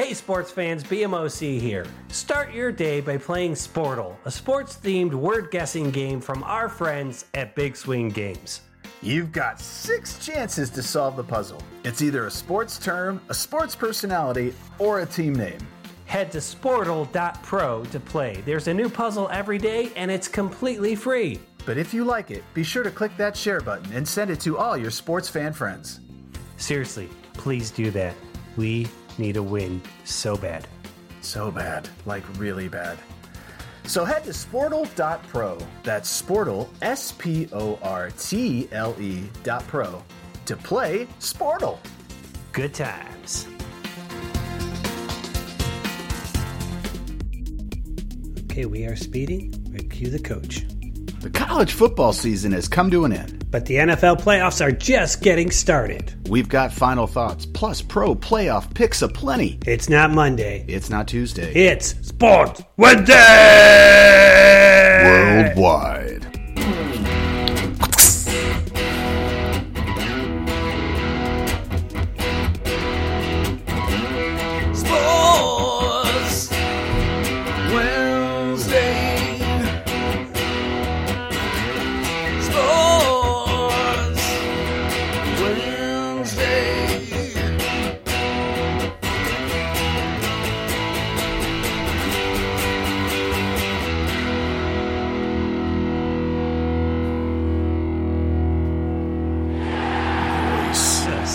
Hey sports fans, BMOC here. Start your day by playing Sportle, a sports themed word guessing game from our friends at Big Swing Games. You've got six chances to solve the puzzle. It's either a sports term, a sports personality, or a team name. Head to sportle.pro to play. There's a new puzzle every day and it's completely free. But if you like it, be sure to click that share button and send it to all your sports fan friends. Seriously, please do that. We need a win so bad. So bad, like really bad. So head to sportle.pro. That's sportle, S P O R T L E dot pro to play Sportle. Good times. Okay, we are speeding. We cue the coach. The college football season has come to an end. But the NFL playoffs are just getting started. We've got final thoughts, plus pro playoff picks aplenty. It's not Monday. It's not Tuesday. It's Sports Wednesday! Worldwide.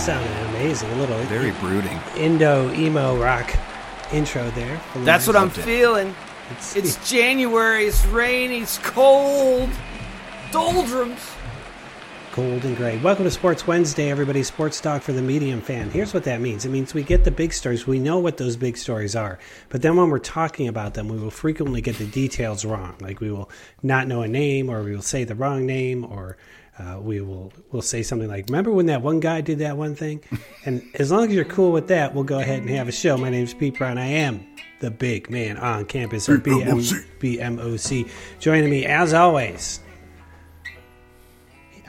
Sounded amazing. A little Very brooding. Indo emo rock intro there. That's what I'm it. feeling. It's- It's January. It's rainy. It's cold. Doldrums. Gold and gray. Welcome to Sports Wednesday, everybody. Sports talk for the medium fan. Here's what that means it means we get the big stories. We know what those big stories are. But then when we're talking about them, we will frequently get the details wrong. Like we will not know a name, or we will say the wrong name, or uh, we will we'll say something like, "Remember when that one guy did that one thing?" and as long as you're cool with that, we'll go ahead and have a show. My name's Pete Brown. I am the big man on campus, or BM, BMOC. Joining me, as always,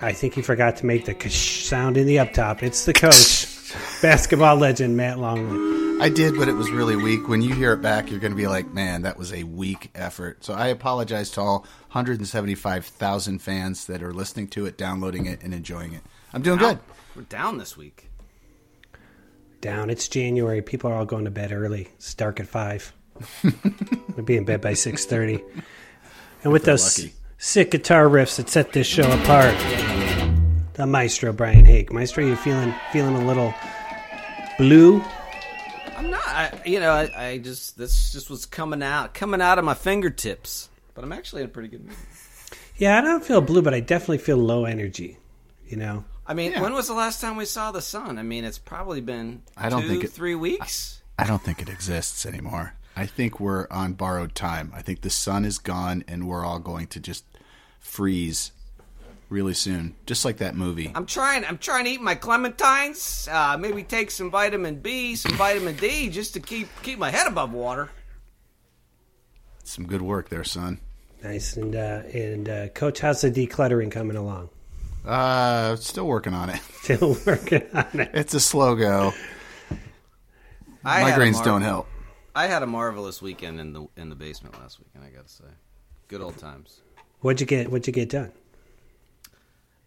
I think he forgot to make the sound in the up top. It's the coach, basketball legend Matt Longley. I did, but it was really weak. When you hear it back, you're going to be like, man, that was a weak effort. So I apologize to all 175,000 fans that are listening to it, downloading it, and enjoying it. I'm doing good. We're down this week. Down. It's January. People are all going to bed early. It's dark at five. we'll be in bed by six thirty. And with those lucky. sick guitar riffs that set this show apart, the maestro Brian Hake. Maestro, you feeling feeling a little blue? I'm not. I, you know, I, I just this just was coming out, coming out of my fingertips. But I'm actually in a pretty good mood. Yeah, I don't feel blue, but I definitely feel low energy. You know. I mean, when was the last time we saw the sun? I mean, it's probably been I don't two, think it- three weeks. I don't think it exists anymore. I think we're on borrowed time. I think the sun is gone, and we're all going to just freeze really soon, just like that movie. I'm trying. I'm trying to eat my clementines. Uh, maybe take some vitamin B, some vitamin D, just to keep keep my head above water. Some good work there, son. Nice and uh, and uh, coach, how's the decluttering coming along? Uh, still working on it. Still working on it. It's a slow go. I had Migraines mar- don't help. I had a marvelous weekend in the in the basement last weekend. I gotta say, good old times. What'd you get? What'd you get done?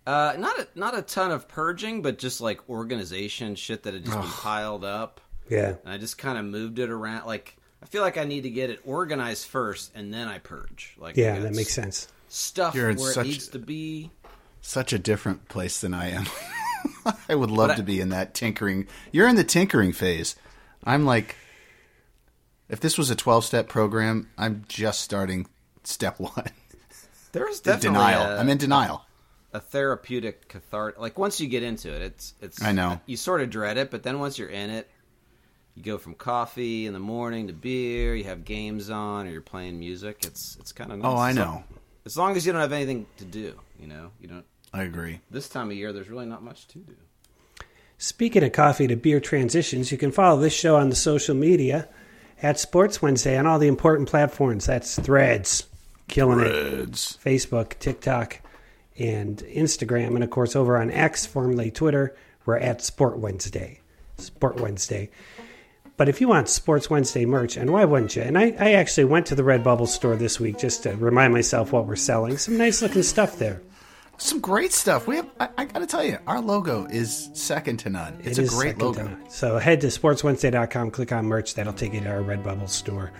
Uh, not a, not a ton of purging, but just like organization shit that had just been piled up. Yeah. And I just kind of moved it around. Like I feel like I need to get it organized first, and then I purge. Like Yeah, that makes sense. Stuff You're in where such- it needs to be. Such a different place than I am. I would love But I- to be in that tinkering. You're in the tinkering phase. I'm like, if this was a 12 step program, I'm just starting step one. There's In definitely denial. A, I'm in denial. A therapeutic cathartic. Like once you get into it, it's it's. I know. you sort of dread it, but then once you're in it, you go from coffee in the morning to beer. You have games on, or you're playing music. It's it's kind of nice. Oh, I know. long- As long as you don't have anything to do, you know, you don't. I agree. This time of year, there's really not much to do. Speaking of coffee to beer transitions, you can follow this show on the social media at Sports Wednesday on all the important platforms. That's Threads, killing it. Reds. Facebook, TikTok, and Instagram, and of course over on X, formerly Twitter, we're at Sport Wednesday. Sport Wednesday. But if you want Sports Wednesday merch, and why wouldn't you? And I, I actually went to the Redbubble store this week just to remind myself what we're selling. Some nice looking stuff there. Some great stuff. We have. I, I got to tell you, our logo is second to none. It's It a great logo. So head to sportswednesday.com, click on merch. That'll take you to our Redbubble store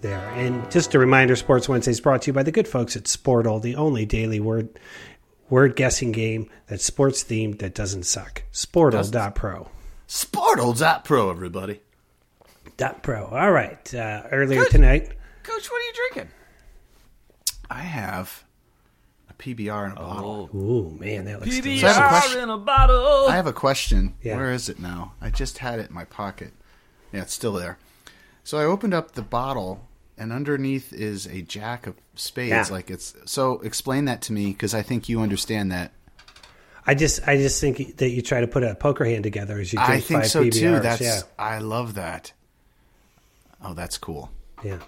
there. And just a reminder, Sports Wednesday is brought to you by the good folks at Sportle, the only daily word word guessing game that's sports themed that doesn't suck. Sportle.pro. Sportle.pro, everybody. Dot pro. All right. Uh, earlier tonight, Coach, what are you drinking? I have a PBR in a bottle. Oh, ooh man, that looks So I delicious. have a in a bottle. I have a question. Yeah. Where is it now? I just had it in my pocket. Yeah, it's still there. So I opened up the bottle, and underneath is a jack of spades. Yeah. Like it's so. Explain that to me because I think you understand that. I just I just think that you try to put a poker hand together as you drink I think five so PBRs. too. That's. yeah. I love that. Oh, that's cool. Yeah.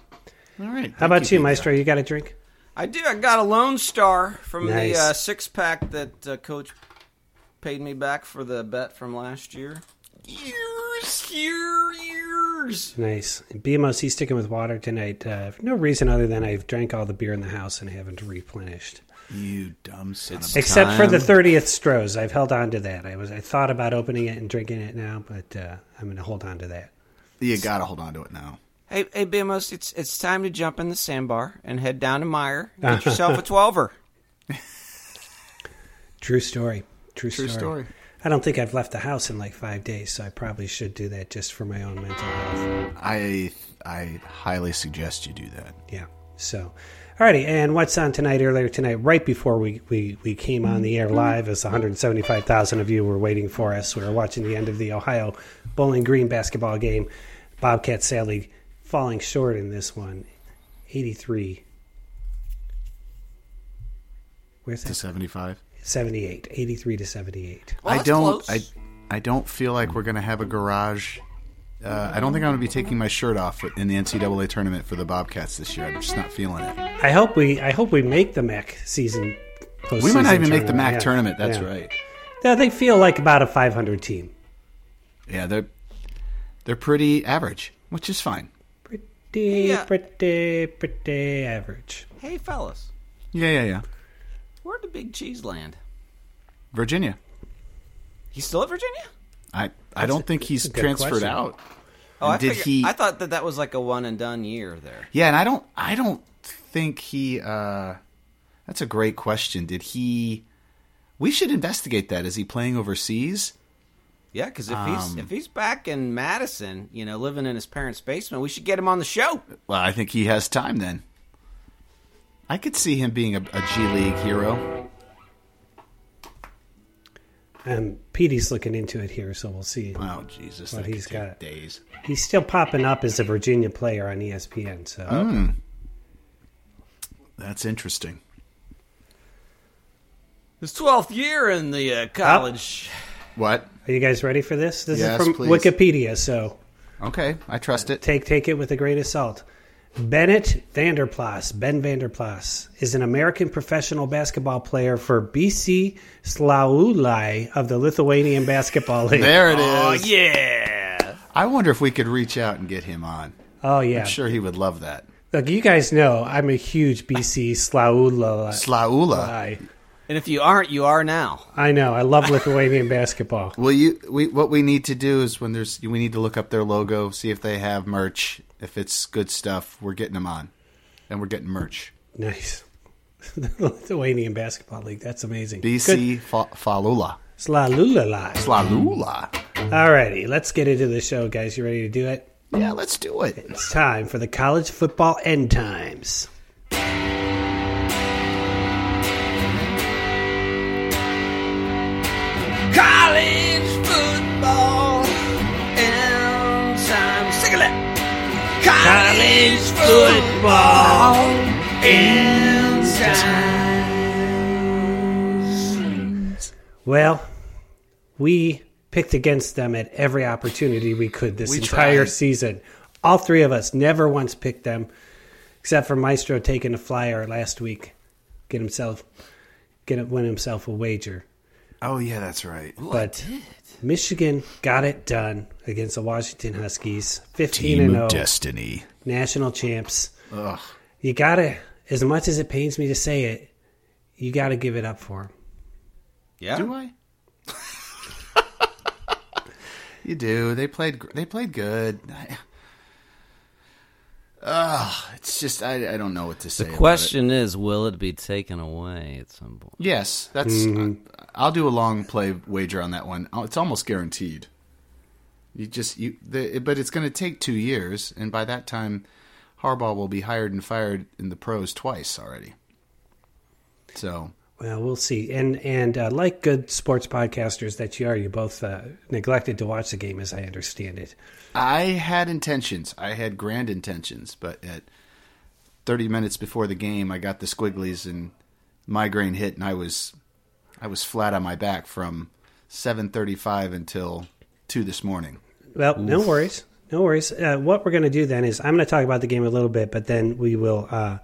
All right. How about you, Maestro? You got a drink? I do. I got a Lone Star from Nice. the uh, six pack that uh, Coach paid me back for the bet from last year. Years, year, years. Nice. BMOC he's sticking with water tonight. Uh, for no reason other than I've drank all the beer in the house and haven't replenished. You dumb son It's- of a. Except for the thirtieth Strohs, I've held on to that. I was I thought about opening it and drinking it now, but uh, I'm going to hold on to that. You gotta hold on to it now. Hey, hey, Bimos, it's it's time to jump in the sandbar and head down to Meijer. Get yourself a twelver. True story. True, True story. I don't think I've left the house in like five days, so I probably should do that just for my own mental health. I I highly suggest you do that. Yeah. So, alrighty. And what's on tonight? Earlier tonight, right before we, we, we came on the air live, as 175,000 of you were waiting for us, we were watching the end of the Ohio Bowling Green basketball game. Bobcats sadly falling short in this one, 83. Where's that? To seventy five. 78. 83 to 78. Well, I don't. close. I I don't feel like we're gonna have a garage. Uh, I don't think I'm gonna be taking my shirt off in the NCAA tournament for the Bobcats this year. I'm just not feeling it. I hope we I hope we make the MAC season. We might not postseason even make the MAC Yeah. tournament. That's Yeah. right. Yeah, they feel like about a 500 team. Yeah, they're they're pretty average, which is fine. Pretty, Yeah. pretty, pretty average. Hey, fellas, Yeah, yeah, yeah. Where'd the big cheese land? Virginia. He's still at Virginia? I I don't think he's transferred question. out. Oh, And I did figured- he? I thought that that was like a one and done year there. Yeah, and I don't I don't think he uh that's a great question. Did he We should investigate that. Is he playing overseas? Yeah, because if Um, he's if he's back in Madison, you know, living in his parents' basement, we should get him on the show. Well, I think he has time then. I could see him being a, a G League hero. Um, Petey's looking into it here, so we'll see. Oh Jesus, Well, that he's could take got- days. He's still popping up as a Virginia player on ESPN. So Hmm. That's interesting. His twelfth year in the uh, college. What? are you guys ready for this? This Yes, is from please. Wikipedia, so Okay, I trust it. take take it with a grain of salt. Bennett Vanderplas, Ben Vanderplas, is an American professional basketball player for BC Slaulai of the Lithuanian Basketball League. There it is. Oh yeah. I wonder if we could reach out and get him on. Oh yeah, I'm sure he would love that. look, you guys know I'm a huge BC Slaulai. Slaula. And if you aren't, you are now. I know. I love Lithuanian basketball. Well, you? We what we need to do is when there's we need to look up their logo, see if they have merch. If it's good stuff, we're getting them on, and we're getting merch. Nice. the Lithuanian basketball league. That's amazing. BC Fa- Falula. Slalulalai. Slalula. Alrighty, let's get into the show, guys. You ready to do it? Yeah, let's do it. It's time for the college football end times. Football and. Well, we picked against them at every opportunity we could this We entire tried. season. All three of us never once picked them, except for Maestro taking a flyer last week, get himself, get win himself a wager. Oh yeah, that's right. but Michigan got it done against the Washington Huskies, fifteen and zero, oh. Destiny. national champs. Ugh. You gotta, as much as it pains me to say it, you gotta give it up for them. Yeah. Do I? you do. They played. They played good. Ugh, it's just I, I don't know what to say. The about it. question is, will it be taken away at some point? Yes, that's. Mm-hmm. I'll do a long play wager on that one. Oh, It's almost guaranteed. You just you, the, but it's going to take two years, and by that time, Harbaugh will be hired and fired in the pros twice already. So Well, we'll see. And and uh, like good sports podcasters that you are, you both uh, neglected to watch the game, as I understand it. I had intentions. I had grand intentions, but at 30 minutes before the game, I got the squigglies and migraine hit, and I was I was flat on my back from 7:35 until two this morning. Well, no worries. No worries. Uh, what we're going to do then is I'm going to talk about the game a little bit, but then we will, uh,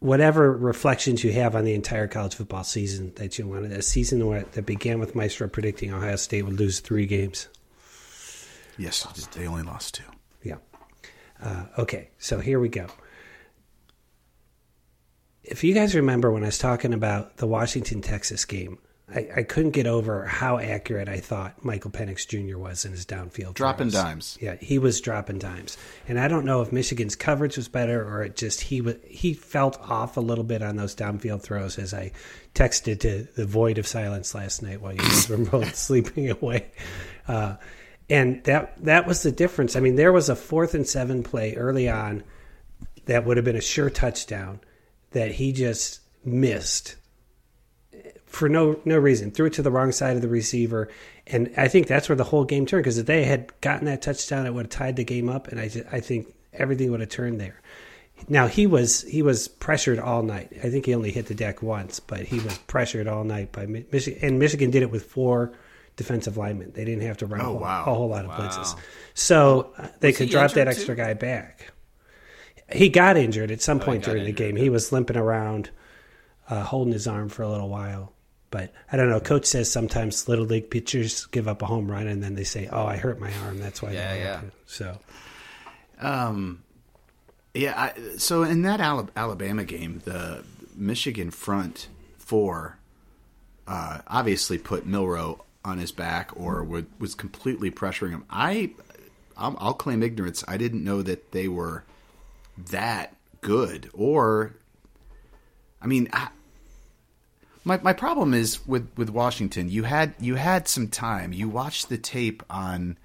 whatever reflections you have on the entire college football season that you wanted, a season where, that began with Maestro predicting Ohio State would lose three games. Yes, they only lost two. Yeah. Uh, okay, so here we go. If you guys remember when I was talking about the Washington Texas game, I, I couldn't get over how accurate I thought Michael Penix Jr. was in his downfield. Dropping throws. dimes. Yeah, he was dropping dimes, and I don't know if Michigan's coverage was better or it just he was he felt off a little bit on those downfield throws. As I texted to the void of silence last night while you guys were both sleeping away, uh, and that that was the difference. I mean, there was a fourth and seven play early on that would have been a sure touchdown that he just missed for no no reason. Threw it to the wrong side of the receiver, and I think that's where the whole game turned. Because if they had gotten that touchdown, it would have tied the game up, and I just, I think everything would have turned there. Now he was he was pressured all night. I think he only hit the deck once, but he was pressured all night by Michigan, and Michigan did it with four defensive linemen. They didn't have to run a, Oh, whole, wow. a whole lot of blitzes, so uh, they could drop that extra too? guy back. He got injured at some point got during the game. He was limping around, uh, holding his arm for a little while. But I don't know. Coach says sometimes little league pitchers give up a home run and then they say, "Oh, I hurt my arm. That's why." Yeah, they yeah. hit." So Um, yeah. I, so in that Alabama game, the Michigan front four uh, obviously put Milroe on his back or would, was completely pressuring him. I, I'll, I'll claim ignorance. I didn't know that they were that good. Or, I mean, I, my my problem is with with Washington. You had you had some time. You watched the tape on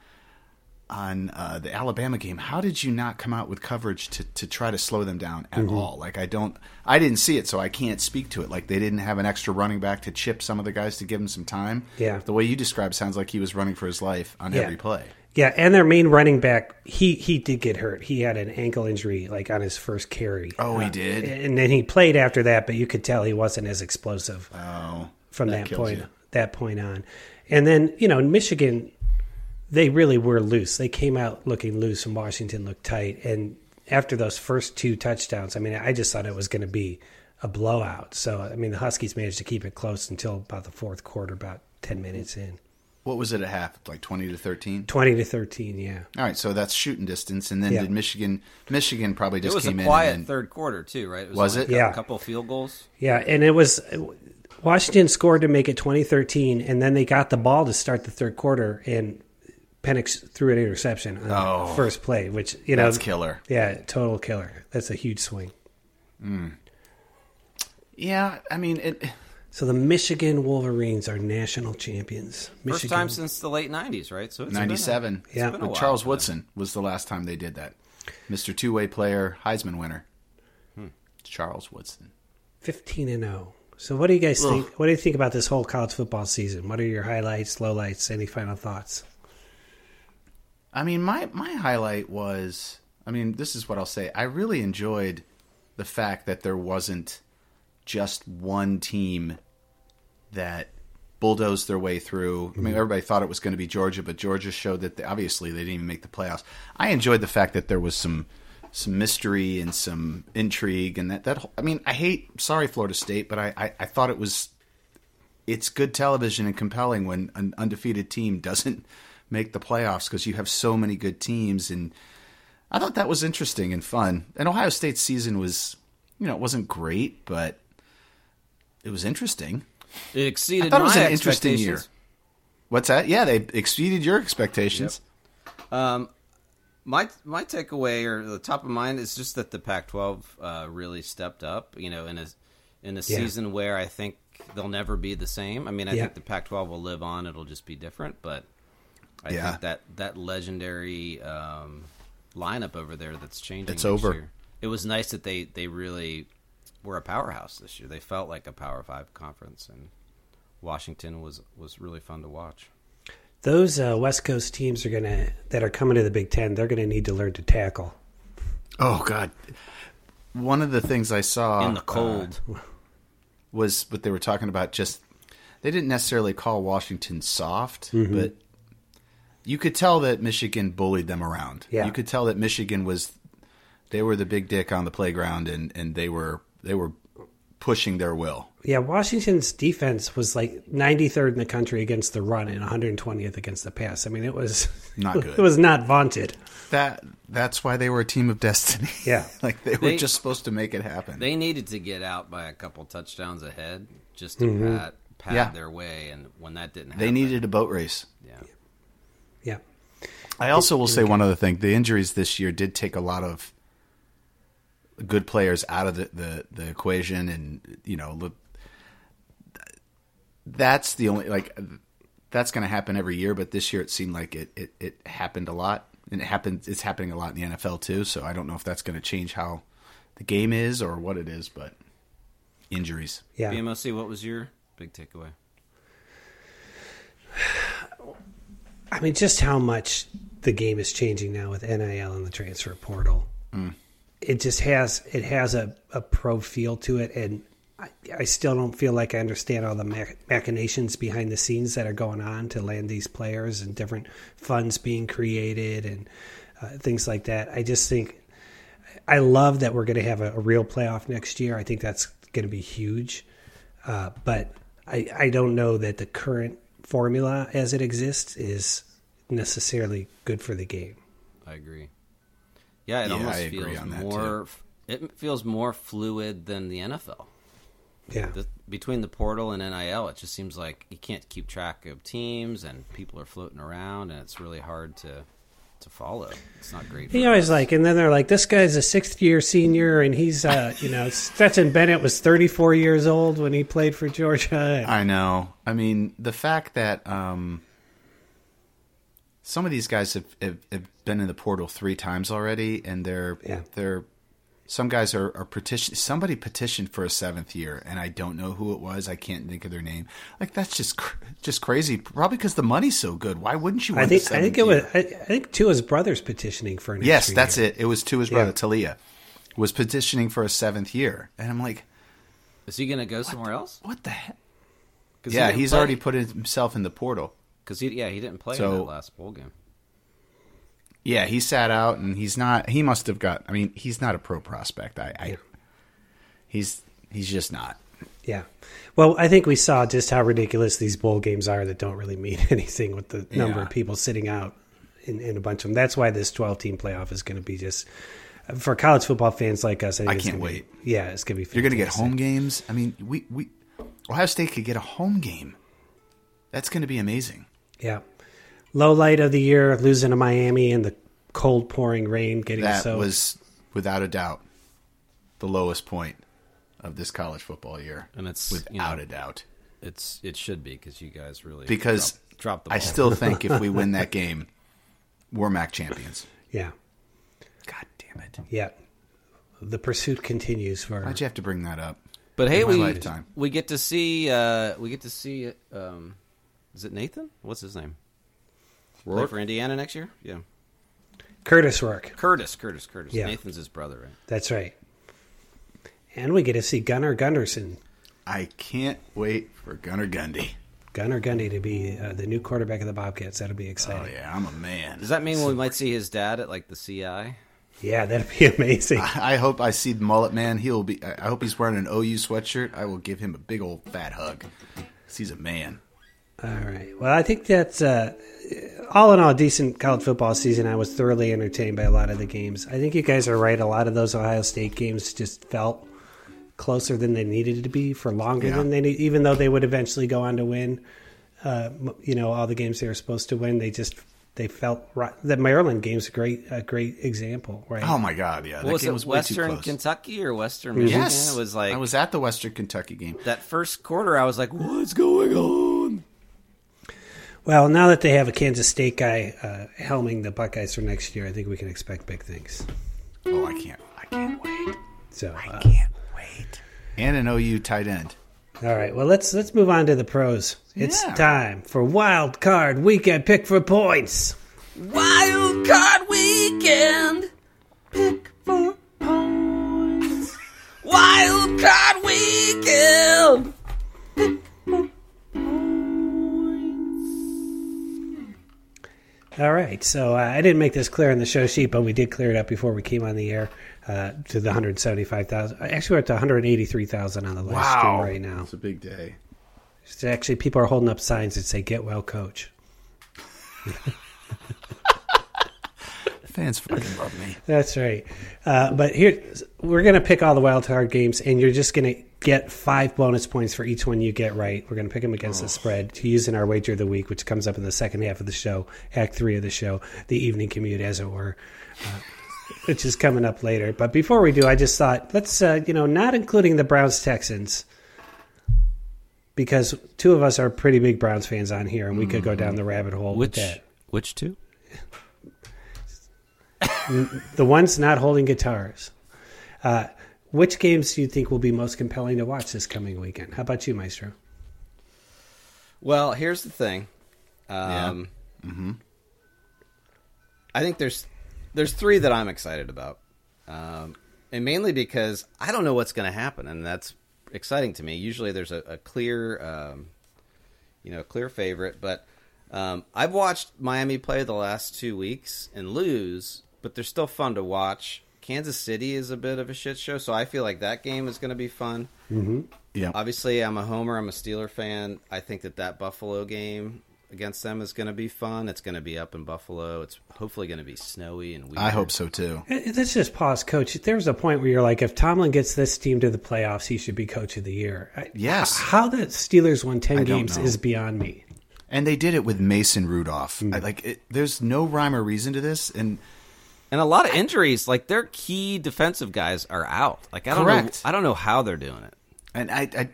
on uh, the Alabama game, how did you not come out with coverage to, to try to slow them down at Mm-hmm. all? Like I don't, I didn't see it, so I can't speak to it. Like they didn't have an extra running back to chip some of the guys to give him some time. Yeah. the way you describe sounds like he was running for his life on Yeah. every play. Yeah, and their main running back, he he did get hurt. He had an ankle injury like on his first carry. Oh, he Uh, did? and then he played after that, but you could tell he wasn't as explosive. Oh, from that that, point you. that point on. And then you know Michigan, they really were loose. They came out looking loose, and Washington looked tight. And after those first two touchdowns, I mean, I just thought it was going to be a blowout. So I mean, the Huskies managed to keep it close until about the fourth quarter, about ten minutes in, What was it at half? Like twenty to thirteen. twenty to thirteen. Yeah, All right, so that's shooting distance, and then Yeah. did Michigan? Michigan probably It just was a came in. quiet then, third quarter too, right? Was only it? A Yeah. couple field goals. yeah, and it was. Washington scored to make it 2013, and then they got the ball to start the third quarter, and Penix threw an interception on Oh. first play, which you know That's killer. Yeah, total killer. That's a huge swing. Hmm. Yeah, I mean it. So the Michigan Wolverines are national champions. Michigan. First time since the late '90s, right? So it's been a- Ninety-seven. Yeah. been a while Charles for. Woodson was the last time they did that. Mister Two-Way Player, Heisman winner. Hmm. Charles Woodson. 15 and 0. So what do you guys Ugh. think? What do you think about this whole college football season? What are your highlights, lowlights, any final thoughts? I mean, my my highlight was. I mean, this is what I'll say. I really enjoyed the fact that there wasn't just one team that bulldozed their way through. I mean, mm-hmm. everybody thought it was going to be Georgia, but Georgia showed that they, obviously they didn't even make the playoffs. I enjoyed the fact that there was some some mystery and some intrigue, and that that I mean, I hate sorry Florida State, but I I, I thought it was it's good television and compelling when an undefeated team doesn't make the playoffs because you have so many good teams. And I thought that was interesting and fun. And Ohio State's season was, you know, it wasn't great, but it was interesting. It exceeded I thought it my was an interesting year. expectations. What's that? Yeah, they exceeded your expectations. Um, my my takeaway or the top of mind is just that the Pac-12 uh, really stepped up. You know, in a in a Yeah. season where I think they'll never be the same. I mean, I Yeah. think the Pac-12 will live on; it'll just be different. But I Yeah. think that that legendary um, lineup over there that's changing. It's over. year. It was nice that they they really were a powerhouse this year. They felt like a Power Five conference, and Washington was was really fun to watch. Those uh, West Coast teams are gonna that are coming to the Big Ten. They're gonna need to learn to tackle. Oh God! One of the things I saw in the uh, cold. was what they were talking about. Just they didn't necessarily call Washington soft, Mm-hmm. but you could tell that Michigan bullied them around. Yeah. You could tell that Michigan was they were the big dick on the playground, and and they were they were pushing their will. Yeah, Washington's defense was like 93rd in the country against the run and 120th against the pass. I mean, it was Not good. It was not vaunted. That that's why they were a team of destiny. Yeah. like they were just supposed to make it happen. They needed to get out by a couple touchdowns ahead just to mm-hmm. pat, pat Yeah. their way, and when that didn't happen, They needed a boat race. Yeah, Yeah, I also will say one other thing. The injuries this year did take a lot of good players out of the, the, the equation, and you know, look, that's the only like that's going to happen every year. But this year, it seemed like it, it it happened a lot, and it happened. It's happening a lot in the NFL too. So I don't know if that's going to change how the game is or what it is, but injuries. yeah. BMOC, what was your big takeaway? I mean, just how much the game is changing now with NIL and the transfer portal. Mm. It just has it has a, a pro feel to it, and I, I still don't feel like I understand all the mach- machinations behind the scenes that are going on to land these players and different funds being created and uh, things like that. I just think I love that we're going to have a, a real playoff next year. I think that's going to be huge. Uh, but I, I don't know that the current formula as it exists is necessarily good for the game. I agree. Yeah, it Yeah, almost I agree feels on that, more. It feels more fluid than the NFL. Yeah. The, between the portal and NIL, it just seems like you can't keep track of teams, and people are floating around, and it's really hard to to follow. It's not great. For He always us. like, and then they're like, this guy's a sixth year senior, and he's, uh, you know, Stetson Bennett was 34 years old when he played for Georgia. I know. I mean, the fact that um, some of these guys have, have, have been in the portal three times already, and they're Yeah. they're some guys are, are petition. Somebody petitioned for a seventh year, and I don't know who it was. I can't think of their name. Like that's just cr- just crazy. Probably because the money's so good. Why wouldn't you? I think I think it year? was I, I think two of his brothers petitioning for an Yes, extra that's year. it. It was to his Yeah. brother Talia was petitioning for a seventh year, and I'm like, Is he going to go somewhere else? what the heck? 'Cause he Yeah, didn't he's play- already put himself in the portal. Because he, yeah, he didn't play in that last bowl game. Yeah, he sat out, and he's not. He must have got. I mean, he's not a pro prospect. I, I he's he's just not. Yeah. Well, I think we saw just how ridiculous these bowl games are that don't really mean anything with the number Yeah. of people sitting out in, in a bunch of them. That's why this 12 team playoff is going to be just for college football fans like us. I, I can't gonna be- wait. yeah, it's going to be. You're going to get home games. I mean, we we Ohio State could get a home game. That's going to be amazing. Yeah. Low light of the year, losing to Miami in the cold pouring rain, getting soaked. That soaked. was without a doubt the lowest point of this college football year, And it's without you know, a doubt. it's it should be because you guys really Because dropped, dropped the ball. I still think if we win that game, we're MAC champions. yeah. God damn it! Yeah. The pursuit continues for Why'd you have to bring that up? But hey, in my we lifetime. we get to see uh, we get to see um, is it Nathan? What's his name? Play for Indiana next year? Yeah, Kurtis Rourke. Kurtis. Kurtis. Kurtis. Yeah. Nathan's his brother, right? That's right. And we get to see Gunnar Gunderson, I can't wait for Gunnar Gundy. Gunnar Gundy, to be uh, the new quarterback of the Bobcats. That'll be exciting. Oh yeah, I'm a man. Does that mean we might see his dad at like the CI? yeah. that'd be amazing. I hope I see the mullet man. He'll be. I hope he's wearing an OU sweatshirt. I will give him a big old fat hug. 'cause he's a man. All right. Well, I think that's uh, all in all a decent college football season. I was thoroughly entertained by a lot of the games. I think you guys are right. A lot of those Ohio State games just felt closer than they needed to be for longer Yeah. than they need, even though they would eventually go on to win. Uh, you know, all the games they were supposed to win, they just they felt right. The Maryland game's a great a great example, right? Oh my god, yeah, What that was it was Western. Kentucky or Western Michigan? Yes, It was like I was at the Western Kentucky game. that first quarter. I was like, "What's going on?" Well, now that they have a Kansas State guy uh, helming the Buckeyes for next year, I think we can expect big things. Oh, I can't, I can't wait, So, uh, can't wait. And an OU tight end. all right, well let's let's move on to the pros. It's Yeah. time for wild card weekend pick for points. Wild card weekend. Pick for points. Wild card weekend. All right, so uh, I didn't make this clear in the show sheet, but we did clear it up before we came on the air uh, to the 175,000. Actually, we're at 183,000 on the live stream right now. It's a big day. So actually, people are holding up signs that say "Get well, coach." Fans fucking love me. That's right. Uh, but here, we're going to pick all the wild card games, and you're just going to get five bonus points for each one you get right. We're going to pick them against the spread to use in our wager of the week, which comes up in the second half of the show, Act Three of the show, the evening commute, as it were. Uh, which is coming up later. But before we do, I just thought let's, uh, you know, not including the Browns Texans, because two of us are pretty big Browns fans on here, and we could go down the rabbit hole Which with that. which two? the ones not holding guitars. Uh, which games do you think will be most compelling to watch this coming weekend? How about you, Maestro? Well, here's the thing. Um, I think there's there's three that I'm excited about, um, and mainly because I don't know what's going to happen, and that's exciting to me. Usually, there's a, a clear, um, you know, clear favorite, but um, I've watched Miami play the last two weeks and lose, but they're still fun to watch. Kansas City is a bit of a shit show, so I feel like that game is going to be fun. Yeah. Obviously, I'm a homer. I'm a Steeler fan. I think that that Buffalo game against them is going to be fun. It's going to be up in Buffalo. It's hopefully going to be snowy and weird. I hope so too. Let's just pause, Coach. There was a point where you're like, if Tomlin gets this team to the playoffs, he should be Coach of the Year. Yes. How the Steelers won ten I games know. is beyond me. And they did it with Mason Rudolph. Hmm. I, like, it, there's no rhyme or reason to this. And and a lot of injuries. Like their key defensive guys are out. Like I don't Correct. know. I don't know how they're doing it. and I, I,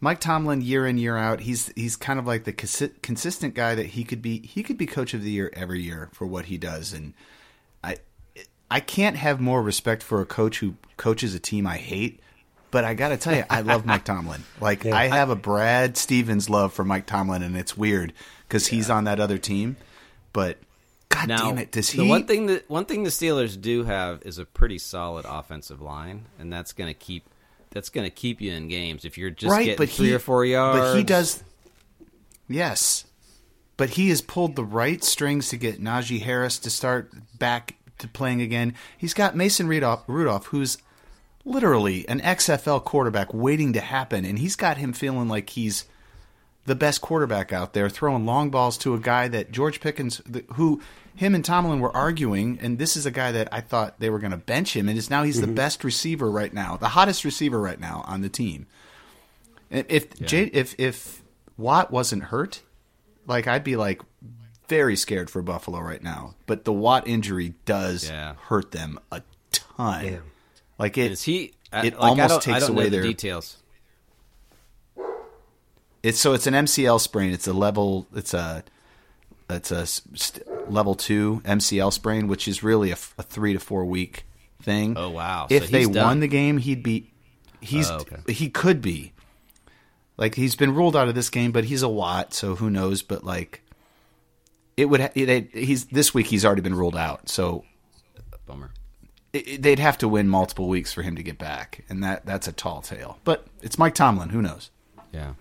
Mike Tomlin, year in year out, he's he's kind of like the consi- consistent guy that he could be. He could be coach of the year every year for what he does. And I, I can't have more respect for a coach who coaches a team I hate. But I got to tell you, I love Mike Tomlin. Like I have a Brad Stevens love for Mike Tomlin, and it's weird because he's on that other team. But God Now, damn it, does he? the one thing that one thing the Steelers do have is a pretty solid offensive line, and that's going to keep that's going to keep you in games if you're just right, getting but three he, or four yards. But he does. Yes, but he has pulled the right strings to get Najee Harris to start back to playing again. He's got Mason Rudolph, Rudolph who's literally an XFL quarterback waiting to happen, and he's got him feeling like he's the best quarterback out there, throwing long balls to a guy that George Pickens, the- who him and Tomlin were arguing, and this is a guy that I thought they were going to bench him, and is now he's the mm-hmm. best receiver right now, the hottest receiver right now on the team. If J, if if Watt wasn't hurt, like I'd be like very scared for Buffalo right now. But the Watt injury does Yeah. hurt them a ton. Yeah. Like it, is he. I- it like, almost takes away the their details. It's so it's an MCL sprain. It's a level. It's a it's a st- level two MCL sprain, which is really a, f- a three to four week thing. Oh, wow. If So they he's won the game, he'd be. He's Oh, okay. he could be. Like he's been ruled out of this game, but he's a Watt, so who knows? But like, it would. Ha- he's this week. He's already been ruled out, so Bummer. it, it- they'd have to win multiple weeks for him to get back, and that that's a tall tale. But it's Mike Tomlin. Who knows? Yeah.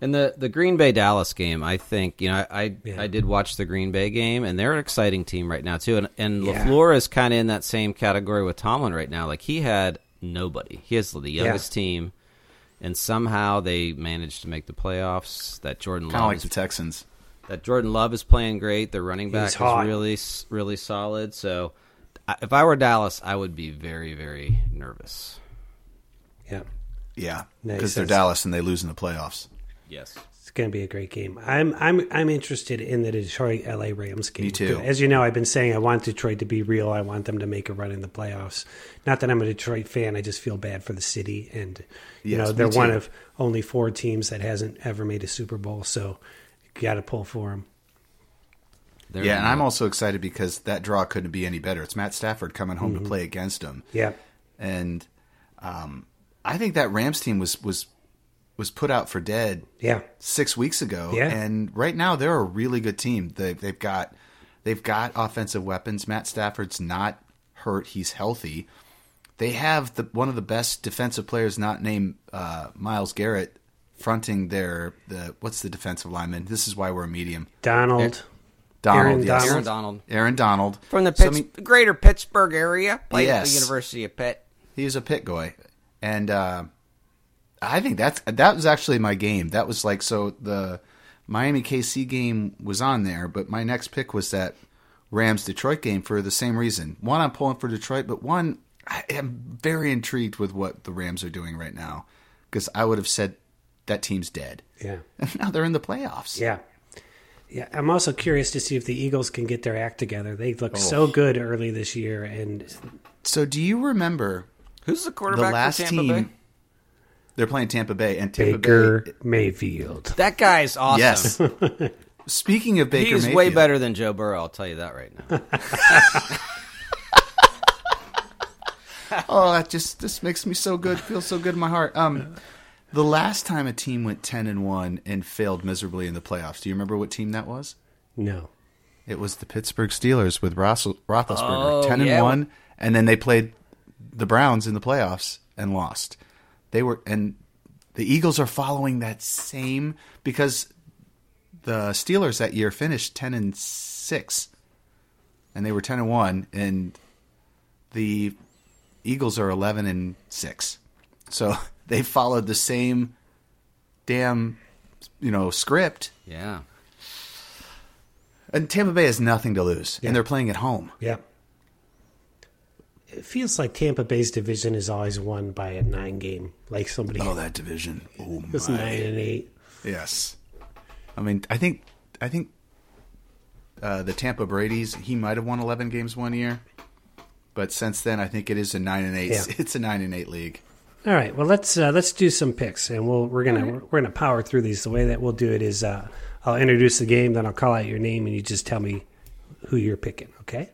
And the the Green Bay Dallas game, I think you know I I, Yeah. I did watch the Green Bay game, and they're an exciting team right now too. And and Yeah. Lafleur is kind of in that same category with Tomlin right now. Like he had nobody. He has the youngest team, and somehow they managed to make the playoffs. That Jordan Kind of Love like is the Texans. that Jordan Love is playing great. Their running back is really really solid. So if I were Dallas, I would be very very nervous. Yeah. Yeah, because they're Dallas and they lose in the playoffs. Yes. It's going to be a great game. I'm I'm I'm interested in the Detroit LA Rams game. Me too. As you know, I've been saying I want Detroit to be real. I want them to make a run in the playoffs. Not that I'm a Detroit fan. I just feel bad for the city, and you Yes, know they're one of only four teams that hasn't ever made a Super Bowl. So you got to pull for them. They're yeah, and not- I'm also excited because that draw couldn't be any better. It's Matt Stafford coming home Mm-hmm. to play against him, Yeah, and um, I think that Rams team was was was put out for dead yeah, six weeks ago, Yeah. and right now they're a really good team. They, they've got they've got offensive weapons. Matt Stafford's not hurt; he's healthy. They have the one of the best defensive players, not named uh, Myles Garrett, fronting their the what's the defensive lineman. This is why we're a medium. Donald. Donald, Aaron yes. Donald. Aaron Donald Aaron Donald from the So, I mean, greater Pittsburgh area, played at the University of Pitt. he was a pit guy, and uh, I think that's that was actually my game. That was like so the Miami KC game was on there, but my next pick was that Rams Detroit game for the same reason. One, I'm pulling for Detroit, but one, I am very intrigued with what the Rams are doing right now because I would have said that team's dead, Yeah, and now they're in the playoffs. yeah. Yeah, I'm also curious to see if the Eagles can get their act together. They Oh. looked so good early this year, and So, do you remember Who's the quarterback? the quarterback last for Tampa team? Bay? They're playing Tampa Bay, and Tampa Baker Bay. Mayfield. That guy's awesome. Yes. Speaking of Baker, He's Mayfield, way better than Joe Burrow. I'll tell you that right now. Oh, that just this makes me so good. Feels so good in my heart. Um, the last time a team went ten and one and failed miserably in the playoffs. Do you remember what team that was? No. It was the Pittsburgh Steelers with Ross- Roethlisberger, Oh, ten and yeah. one, and then they played the Browns in the playoffs and lost. They were and the Eagles are following that same because the Steelers that year finished ten and six, and they were ten and one, and the Eagles are eleven and six. So they followed the same damn you know script yeah. and Tampa Bay has nothing to lose, Yeah. and they're playing at home. Yeah. It feels like Tampa Bay's division is always won by a nine game. Like somebody Oh, that division! Oh was my! nine and eight. Yes, I mean, I think, I think uh, the Tampa Brady's he might have won eleven games one year, but since then, I think it is a nine and eight. Yeah. It's a nine and eight league. All right. Well, let's uh, let's do some picks, and we'll we're gonna we're gonna power through these. The way that we'll do it is uh, I'll introduce the game, then I'll call out your name, and you just tell me who you're picking. Okay.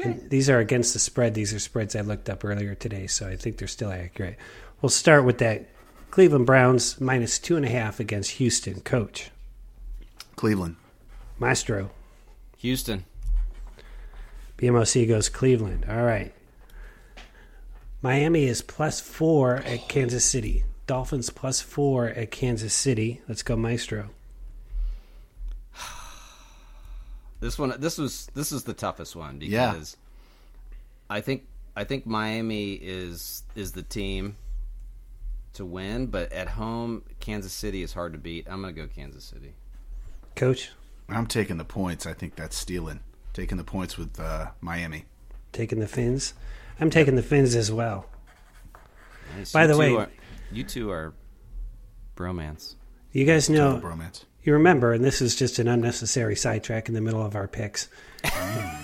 Okay. these are against the spread. These are spreads I looked up earlier today, so I think they're still accurate. We'll start with that Cleveland Browns minus two and a half against Houston. Coach Cleveland, Maestro Houston. BMOC goes Cleveland. All right. Miami is plus four at Kansas City. Dolphins plus four at Kansas City. Let's go, Maestro. This one, this was this is the toughest one Yeah. because I think I think Miami is is the team to win, but at home, Kansas City is hard to beat. I'm going to go Kansas City. Coach, I'm taking the points. I think that's stealing. Taking the points with uh, Miami. taking the Fins. I'm taking the Fins as well. Nice. By You the way- are- you two are bromance. You guys know, Bromance. You remember, and this is just an unnecessary sidetrack in the middle of our picks.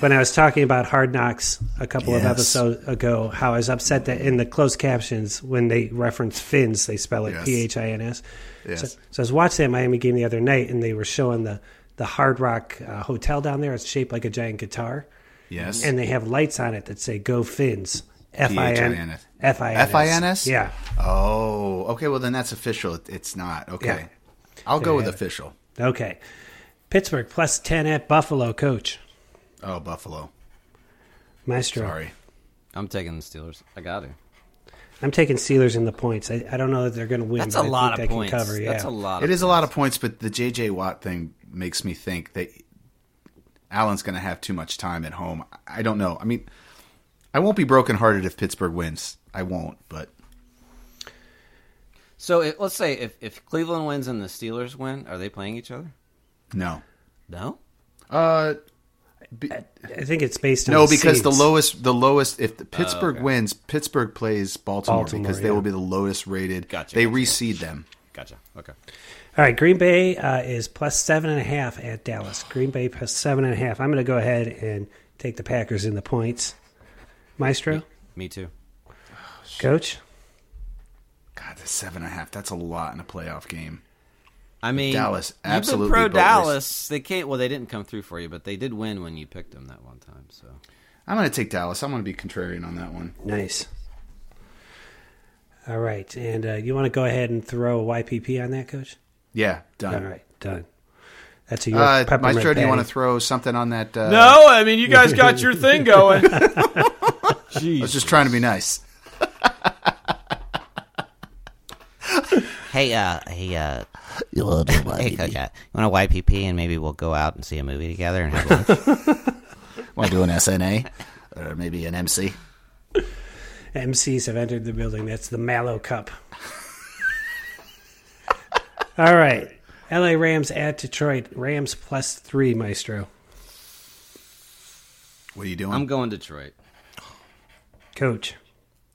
when I was talking about Hard Knocks a couple of episodes ago, how I was upset that in the closed captions, when they reference Fins, they spell it Yes. P H I N S. Yes. So, so I was watching that Miami game the other night, and they were showing the the Hard Rock uh, hotel down there. It's shaped like a giant guitar, Yes. and they have lights on it that say "Go Fins." F I N. F I N S. Yeah. oh, okay. Well, then that's official. It's not. Okay. Yeah. I'll go with yeah. official. Okay. Pittsburgh plus ten at Buffalo. Coach Oh, Buffalo. Maestro. Sorry. I'm taking the Steelers. I got to. I'm taking Steelers in the points. I, I don't know that they're going to win. That's but a I lot of points. Cover, yeah. That's a lot. It of is a lot of points, but the J.J. Watt thing makes me think that Allen's going to have too much time at home. I don't know. I mean, I won't be brokenhearted if Pittsburgh wins. I won't, but So if, let's say if, if Cleveland wins and the Steelers win, are they playing each other? No. No. Uh, I think it's based on no, because the lowest, the lowest. If the Pittsburgh okay. wins, Pittsburgh plays Baltimore, Baltimore, because they yeah. will be the lowest rated. Gotcha, They gotcha, reseed them. Gotcha. Okay. All right, Green Bay uh, is plus seven and a half at Dallas. Green Bay plus seven and a half. I'm going to go ahead and take the Packers in the points. Maestro, Me too. coach. God, the seven and a half. That's a lot in a playoff game. I mean, Dallas You've been absolutely pro bogus. Dallas. They can't. Well, they didn't come through for you, but they did win when you picked them that one time. So I'm going to take Dallas. I'm going to be contrarian on that one. Nice. All right, and uh, you want to go ahead and throw YPP on that, coach? Yeah, All done. right, done. That's a York Uh, peppermint Maestro, do you want to throw something on that? Uh, no, I mean you guys got your thing going. I was just trying to be nice. Hey, uh, hey, uh, hey, coach, uh, you want a YPP and maybe we'll go out and see a movie together and have lunch? Want to do an SNA or maybe an MC? MCs have entered the building. That's the Mallow Cup. All right. LA Rams at Detroit. Rams plus three, Maestro. What are you doing? I'm going Detroit. Coach.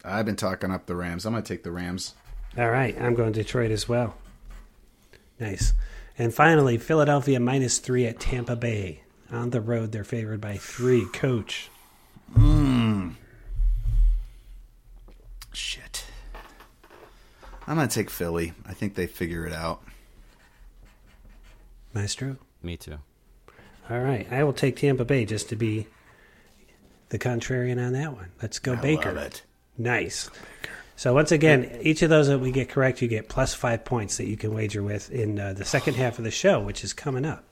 I've been talking up the Rams. I'm going to take the Rams. All right. I'm going Detroit as well. Nice. And finally, Philadelphia minus three at Tampa Bay. On the road, they're favored by three. Coach. Hmm. Shit. I'm going to take Philly. I think they figure it out. Maestro. Me too. All right. I will take Tampa Bay just to be the contrarian on that one. Let's go, Baker. love it. Nice. So once again, each of those that we get correct, you get plus five points that you can wager with in uh, the second half of the show, which is coming up.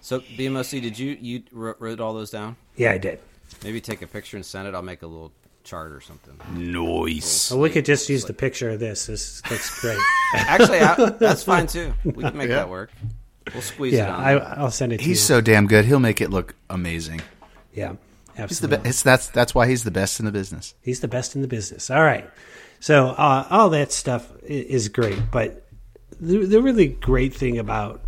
So BMOC, did you you wrote, wrote all those down? Yeah, I did. Maybe take a picture and send it. I'll make a little chart or something. Nice. Well, we could just use the picture of this. This looks great. Actually, I, that's fine too. We can make Yeah. that work. We'll squeeze it yeah, on. I, I'll send it to you. He's so damn good. He'll make it look amazing. yeah, He's the absolutely. be- it's, that's that's why he's the best in the business. He's the best in the business. All right. So uh, all that stuff is great, but the, the really great thing about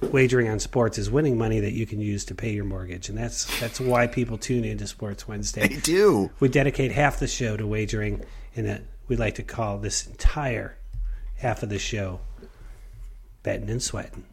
wagering on sports is winning money that you can use to pay your mortgage, and that's that's why people tune into Sports Wednesday. They do. We dedicate half the show to wagering, and we like to call this entire half of the show betting and sweating.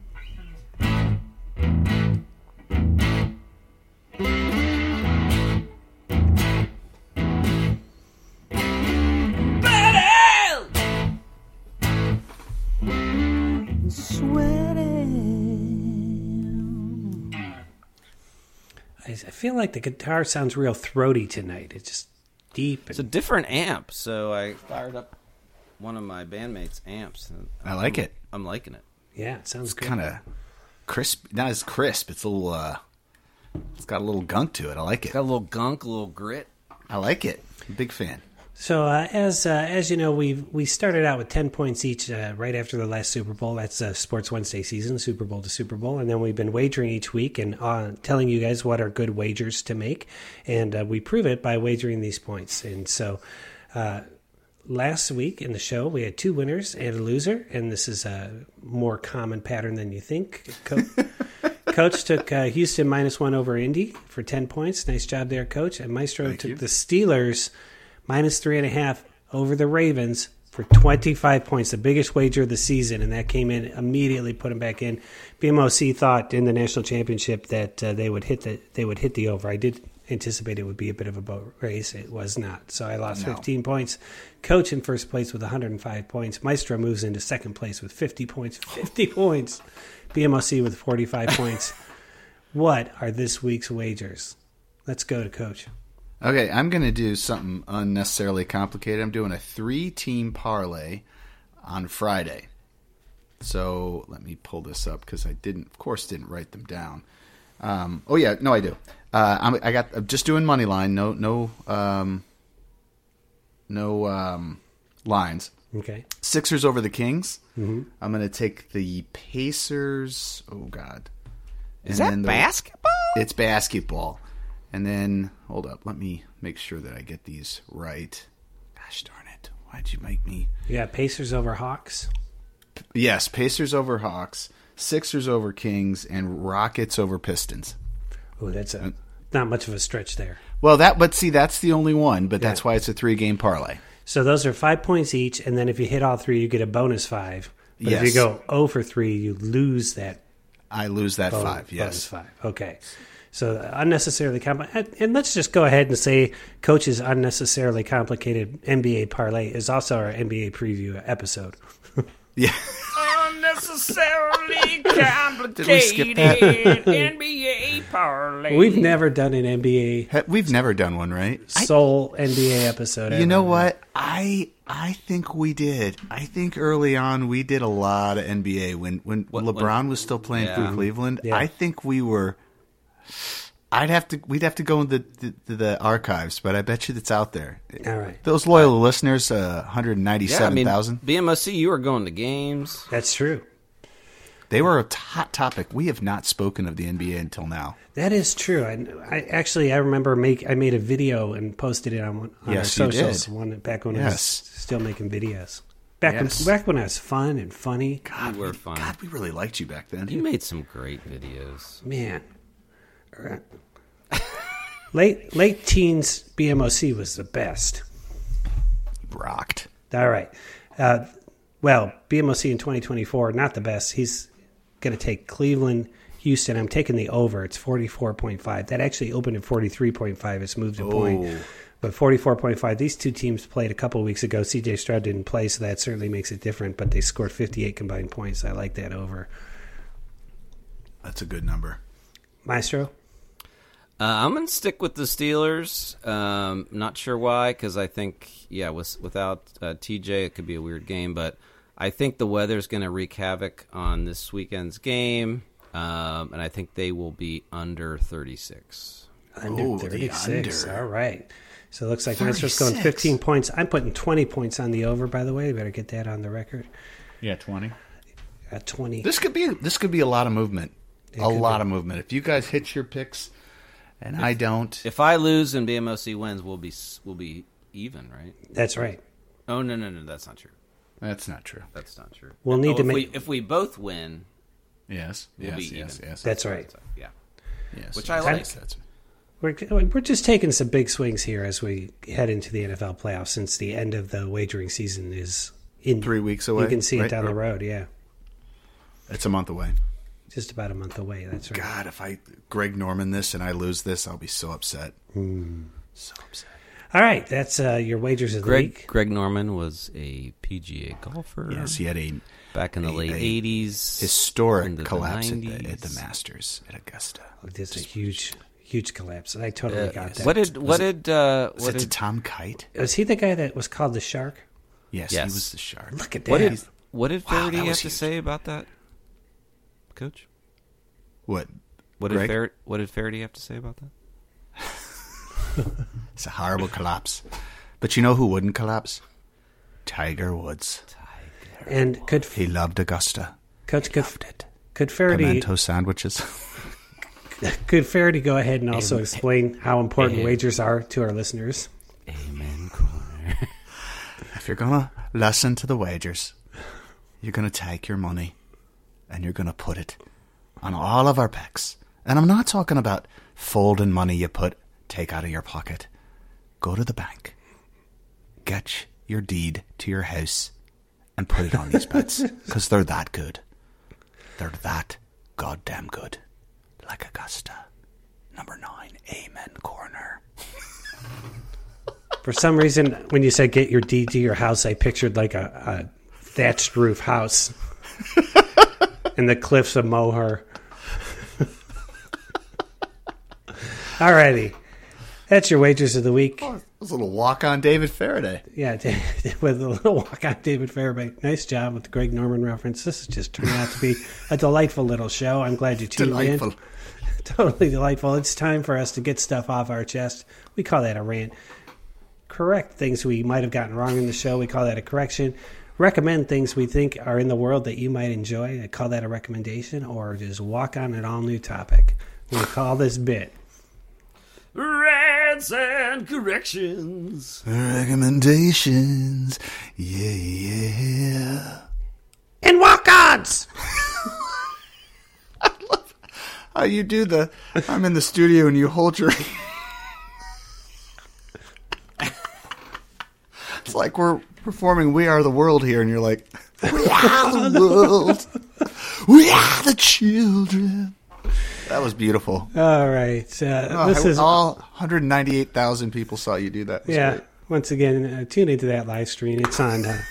Feel like the guitar sounds real throaty tonight. It's just deep. It's a different amp, so I fired up one of my bandmates' amps. and I like I'm- it. I'm liking it. yeah, it sounds good. Kind of crisp. Not as crisp. It's a little. uh It's got a little gunk to it. I like it. Got a little gunk, a little grit. I like it. I'm a big fan. So uh, as uh, as you know, we we started out with ten points each uh, right after the last Super Bowl. That's uh, Sports Wednesday season, Super Bowl to Super Bowl, and then we've been wagering each week and uh, telling you guys what are good wagers to make, and uh, we prove it by wagering these points. And so. Uh, Last week in the show, we had two winners and a loser, and this is a more common pattern than you think. Co- Coach took uh, Houston minus one over Indy for 10 points. Nice job there, Coach. And Maestro took you. the Steelers minus three and a half over the Ravens for 25 points, the biggest wager of the season. And that came in immediately, put him back in. BMOC thought in the national championship that uh, they would hit the they would hit the over. I did anticipate it would be a bit of a boat race. It was not. So I lost 15 points. Coach in first place with 105 points. Maestro moves into second place with 50 points. 50 points. BMOC with 45 points. What are this week's wagers? Let's go to Coach. Okay, I'm going to do something unnecessarily complicated. I'm doing a three team parlay on Friday. So let me pull this up because I didn't, of course, didn't write them down. Um, oh yeah, no, I do. Uh, I'm, I got. I'm just doing money line. No, no, um, no um, lines. Okay. Sixers over the Kings. Mm-hmm. I'm going to take the Pacers. Oh God, Is And that then the- basketball? It's basketball. And then hold up, let me make sure that I get these right. Gosh darn it! Why'd you make me? Yeah, Pacers over Hawks. Yes, Pacers over Hawks, Sixers over Kings, and Rockets over Pistons. Oh, that's a uh, not much of a stretch there. Well, that but see, that's the only one. But that's why it's a three game parlay. So those are five points each, and then if you hit all three, you get a bonus five. But if you go 0 for three, you lose that I lose that bonus, five. bonus Yes. five. Okay. So unnecessarily complicated. And let's just go ahead and say Coach's unnecessarily complicated NBA parlay is also our NBA preview episode. Yeah. Unnecessarily complicated we skip that? NBA parlay. We've never done an NBA We've never done one, right? I- sole NBA episode. you ever. know what? I I think we did. I think early on we did a lot of NBA when when What- LeBron when- was still playing Yeah. for Cleveland. Yeah. I think we were. I'd have to. We'd have to go in the, the the archives, but I bet you it's out there. All right. Those loyal listeners, uh, hundred yeah, I mean, thousand. BMOC, you were going to games. That's true. They were a hot topic. We have not spoken of the NBA until now. That is true. I, I actually I remember make I made a video and posted it on, one- on Yes, our you socials did. one back when I was Yes. still making videos. Back Yes. when, back when I was fun and funny. God, we were we, fun. God, we really liked you back then. You made some great videos. Man. late late teens BMOC was the best. rocked. All right. Uh, well, BMOC in 2024, not the best. He's going to take Cleveland, Houston. I'm taking the over. It's 44.5. That actually opened at 43.5. It's moved a point. Oh. But 44.5. These two teams played a couple weeks ago. CJ Stroud didn't play, so that certainly makes it different. But they scored 58 combined points. I like that over. That's a good number. Maestro? Uh, I'm gonna stick with the Steelers. Um, not sure why, because I think yeah, with, without uh, TJ, it could be a weird game. But I think the weather's gonna wreak havoc on this weekend's game, um, and I think they will be under 36. Under Oh, 36. under. All right. So it looks like Maestro's going 15 points. I'm putting 20 points on the over, by the way. You better get that on the record. Yeah, 20. At 20. This could be this could be a lot of movement. a could lot of movement. If you guys hit your picks and I don't, If I lose and BMOC wins, we'll be we'll be even, right? That's right. Oh no no no, that's not true. that's not true. That's not true. We'll need Oh, to if make- we if we both win, Yes, we'll yes, be yes, even. yes, That's right. yeah. yes. which I yes, like. yes, that's- We're, we're just taking some big swings here as we head into the NFL playoffs since the end of the wagering season is in Three weeks away. You can see right? it down the road, yeah. It's a month away. Just about a month away. That's right. God, if I Greg Norman this and I lose this, I'll be so upset. Hmm. So upset. All right, that's uh, your wagers of the Greg week. Greg Norman was a PGA golfer. Yes, he had a back in the a- late a '80s, historic into the collapse at the, at the Masters at Augusta. It's a huge, huge collapse. I totally got that. What did what did uh, Was what it to did Tom Kite? was he the guy that was called the Shark? Yes, Yes. he was the shark. Look at that. what that. did what did Wow, Feherty that have was to say about that, Coach? What? What did Greg? Feherty, what did Feherty have to say about that? It's a horrible collapse. But you know who wouldn't collapse? Tiger Woods. and could He loved Augusta. could could, Loved it. could Feherty Pimento sandwiches. could Feherty go ahead and also explain how important Amen. wagers are to our listeners? Amen. Corner. if you're gonna listen to the wagers, you're gonna take your money and you're gonna put it on all of our picks. And I'm not talking about folding money you put take out of your pocket. Go to the bank, get your deed to your house, and put it on these bets because they're that good. They're that goddamn good. Like Augusta, number nine, Amen Corner. For some reason, when you said get your deed to your house, I pictured like a, a thatched roof house in the cliffs of Moher. Alrighty. That's your waitress of the week. Oh, it was a little walk on David Feherty. Yeah, with a little walk on David Feherty. Nice job with the Greg Norman reference. This is just turned out to be a delightful little show. I'm glad you tuned Delightful. in. Totally delightful. It's time for us to get stuff off our chest. We call that a rant. Correct things we might have gotten wrong in the show. We call that a correction. Recommend things we think are in the world that you might enjoy. I call that a recommendation, or just walk on an all new topic. We call this bit comments and corrections. Recommendations. Yeah, yeah. And walk-ons. I love how you do the? I'm in the studio and you hold your. It's like we're performing "We Are the World" here, and you're like, "We are the world. We are the children." That was beautiful. All right. Uh, Oh, this I- is all 198,000 people saw you do that. Yeah. great. Once again, uh, tune into that live stream. It's on uh,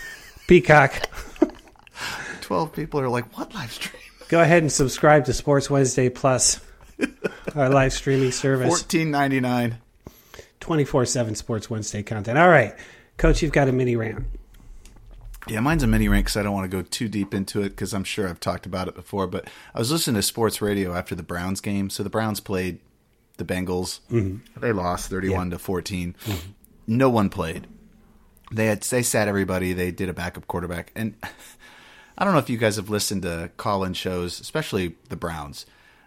Peacock. 12 people are like, "What live stream?" Go ahead and subscribe to Sports Wednesday Plus, our live streaming service. 14.99. 24 7 Sports Wednesday content. All right. Coach, you've got a mini rant. Yeah, mine's a mini rant because I don't want to go too deep into it because I'm sure I've talked about it before. But I was listening to sports radio after the Browns game. So the Browns played the Bengals. Mm-hmm. They lost 31 to 14. No one played. They had they sat everybody. They did a backup quarterback, and I don't know if you guys have listened to call in shows, especially the Browns.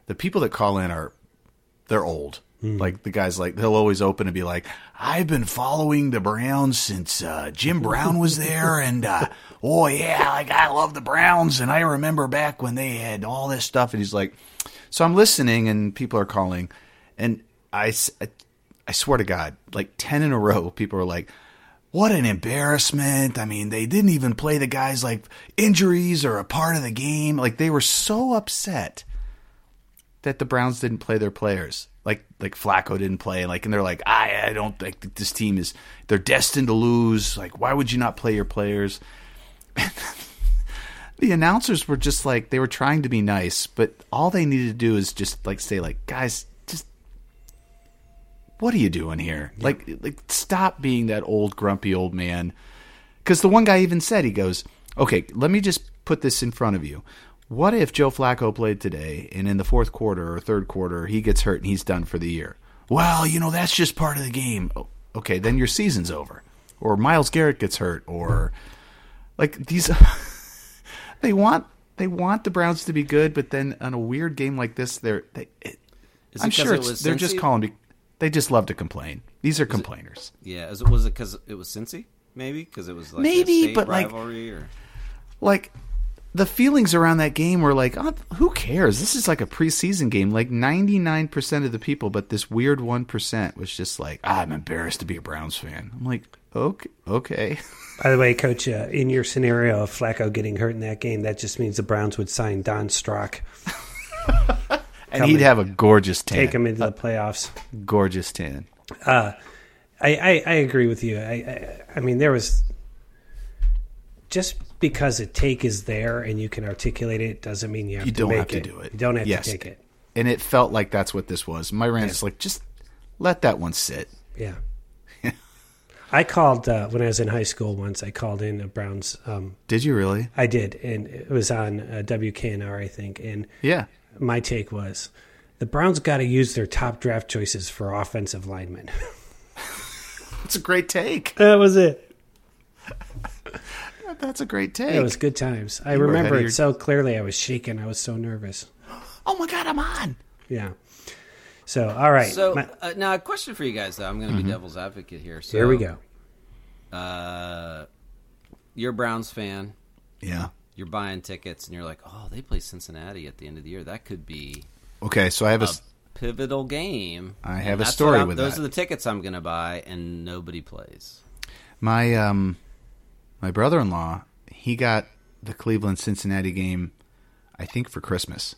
The people that call in are they're old. Like the guys, like they'll always open and be like, "I've been following the Browns since uh, Jim Brown was there, and uh, oh yeah, like I love the Browns, and I remember back when they had all this stuff." And he's like, "So I'm listening, and people are calling, and I, I swear to God, like ten in a row, people are like." What an embarrassment. I mean, they didn't even play the guys like injuries or a part of the game. Like they were so upset that the Browns didn't play their players. Like Flacco didn't play, and like and they're like, I I don't think this team is they're destined to lose. Like, why would you not play your players? the announcers were just like they were trying to be nice, but all they needed to do is just like say like, guys, just what are you doing here? Like like stop being that old grumpy old man. Because the one guy even said, he goes, okay, let me just put this in front of you. What if Joe Flacco played today and in the fourth quarter or third quarter he gets hurt and he's done for the year? Well, you know, that's just part of the game. Oh, Okay, then your season's over. Or Myles Garrett gets hurt or like these they want they want the Browns to be good, but then on a weird game like this they're they it, it I'm sure it was they're just calling me they just love to complain. These are complainers. Yeah, is it, was it because it was Cincy? Maybe because it was like Maybe, but, like- rivalry or like the feelings around that game were like, oh, who cares? This is like a preseason game. Like 99% of the people, but this weird 1% was just like, ah, I'm embarrassed to be a Browns fan. I'm like, okay. okay. By the way, Coach, uh, in your scenario of Flacco getting hurt in that game, that just means the Browns would sign Don Strock, And he'd have a gorgeous tan. take him into the playoffs. Gorgeous tan. I, I, I agree with you. I, I, I mean, there was just because a take is there and you can articulate it doesn't mean you have You to don't have to it. do it. You don't have Yes. to take it. And it felt like that's what this was. My rant is like, just let that one sit. Yeah. I called uh, when I was in high school once. I called in a Browns. Um, Did you really? I did, and it was on uh, WKNR, I think. And Yeah. my take was the Browns got to use their top draft choices for offensive linemen. It's a great take. that was it. That's a great take. It was good times. I You were remember it your- so clearly. I was shaking. I was so nervous. oh my God, I'm on. Yeah. So, all right. So My- uh, now a question for you guys though. I'm going to be devil's advocate here. So, here we go. Uh, you're a Browns fan. Yeah. You're buying tickets, and you're like, "Oh, they play Cincinnati at the end of the year. That could be Okay, so I have a. a pivotal game." I have a that's story with those that. are the tickets I'm going to buy, and nobody plays. My um my brother-in-law, he got the Cleveland Cincinnati game I think for Christmas.